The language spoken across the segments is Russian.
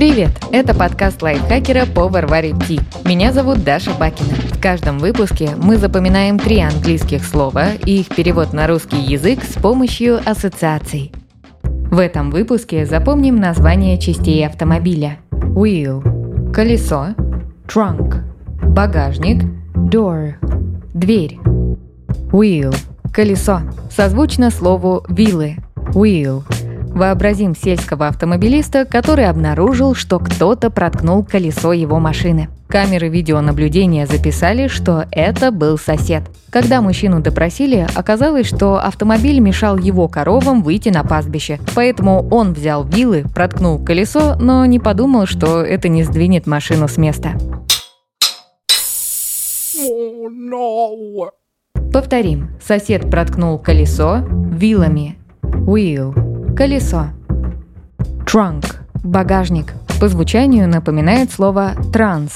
Привет! Это подкаст лайфхакера по Варваре Ти. Меня зовут Даша Бакина. В каждом выпуске мы запоминаем три английских слова и их перевод на русский язык с помощью ассоциаций. В этом выпуске запомним название частей автомобиля. Wheel – колесо, trunk – багажник, door – дверь. Wheel – колесо, созвучно слову вилы. Wheel – Вообразим сельского автомобилиста, который обнаружил, что кто-то проткнул колесо его машины. Камеры видеонаблюдения записали, что это был сосед. Когда мужчину допросили, оказалось, что автомобиль мешал его коровам выйти на пастбище. Поэтому он взял вилы, проткнул колесо, но не подумал, что это не сдвинет машину с места. Oh, no. Повторим. Сосед проткнул колесо вилами. Wheel колесо. Trunk – багажник. По звучанию напоминает слово транс.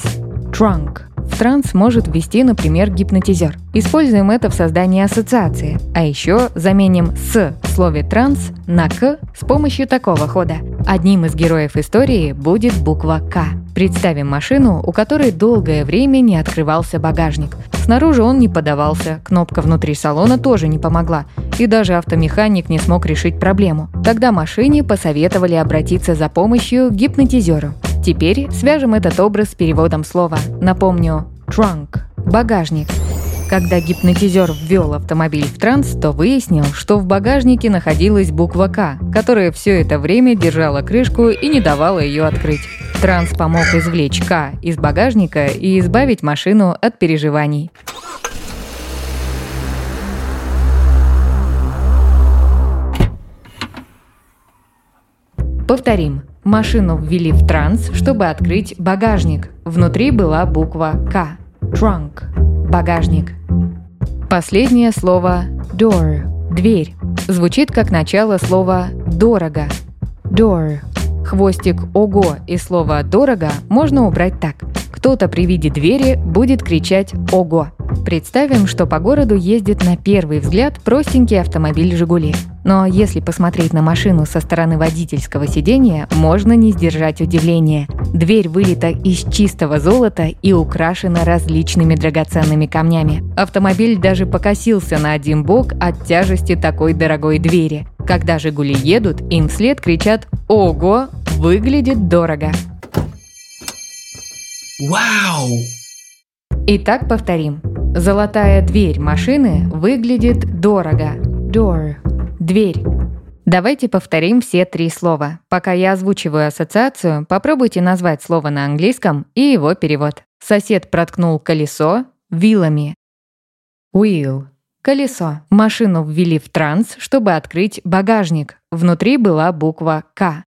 Trunk. В транс может ввести, например, гипнотизер. Используем это в создании ассоциации. А еще заменим «с» в слове «транс» на «к» с помощью такого хода. Одним из героев истории будет буква «К». Представим машину, у которой долгое время не открывался багажник. Снаружи он не подавался, кнопка внутри салона тоже не помогла, и даже автомеханик не смог решить проблему. Тогда машине посоветовали обратиться за помощью к гипнотизеру. Теперь свяжем этот образ с переводом слова. Напомню, trunk – багажник. Когда гипнотизер ввел автомобиль в транс, то выяснил, что в багажнике находилась буква «К», которая все это время держала крышку и не давала ее открыть. Транс помог извлечь К из багажника и избавить машину от переживаний. Повторим. Машину ввели в транс, чтобы открыть багажник. Внутри была буква К. Trunk. Багажник. Последнее слово door. Дверь. Звучит как начало слова дорого. Door. Хвостик «ого» и слово «дорого» можно убрать так. Кто-то при виде двери будет кричать «ого». Представим, что по городу ездит на первый взгляд простенький автомобиль «Жигули». Но если посмотреть на машину со стороны водительского сидения, можно не сдержать удивление. Дверь вылита из чистого золота и украшена различными драгоценными камнями. Автомобиль даже покосился на один бок от тяжести такой дорогой двери. Когда «Жигули» едут, им вслед кричат «Ого! Выглядит дорого!» Вау! Итак, повторим. Золотая дверь машины выглядит дорого. Door. Дверь. Давайте повторим все три слова. Пока я озвучиваю ассоциацию, попробуйте назвать слово на английском и его перевод. Сосед проткнул колесо вилами. Wheel. Колесо. Машину ввели в транс, чтобы открыть багажник. Внутри была буква К.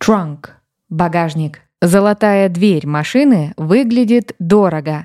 Trunk. Багажник. Золотая дверь машины выглядит дорого.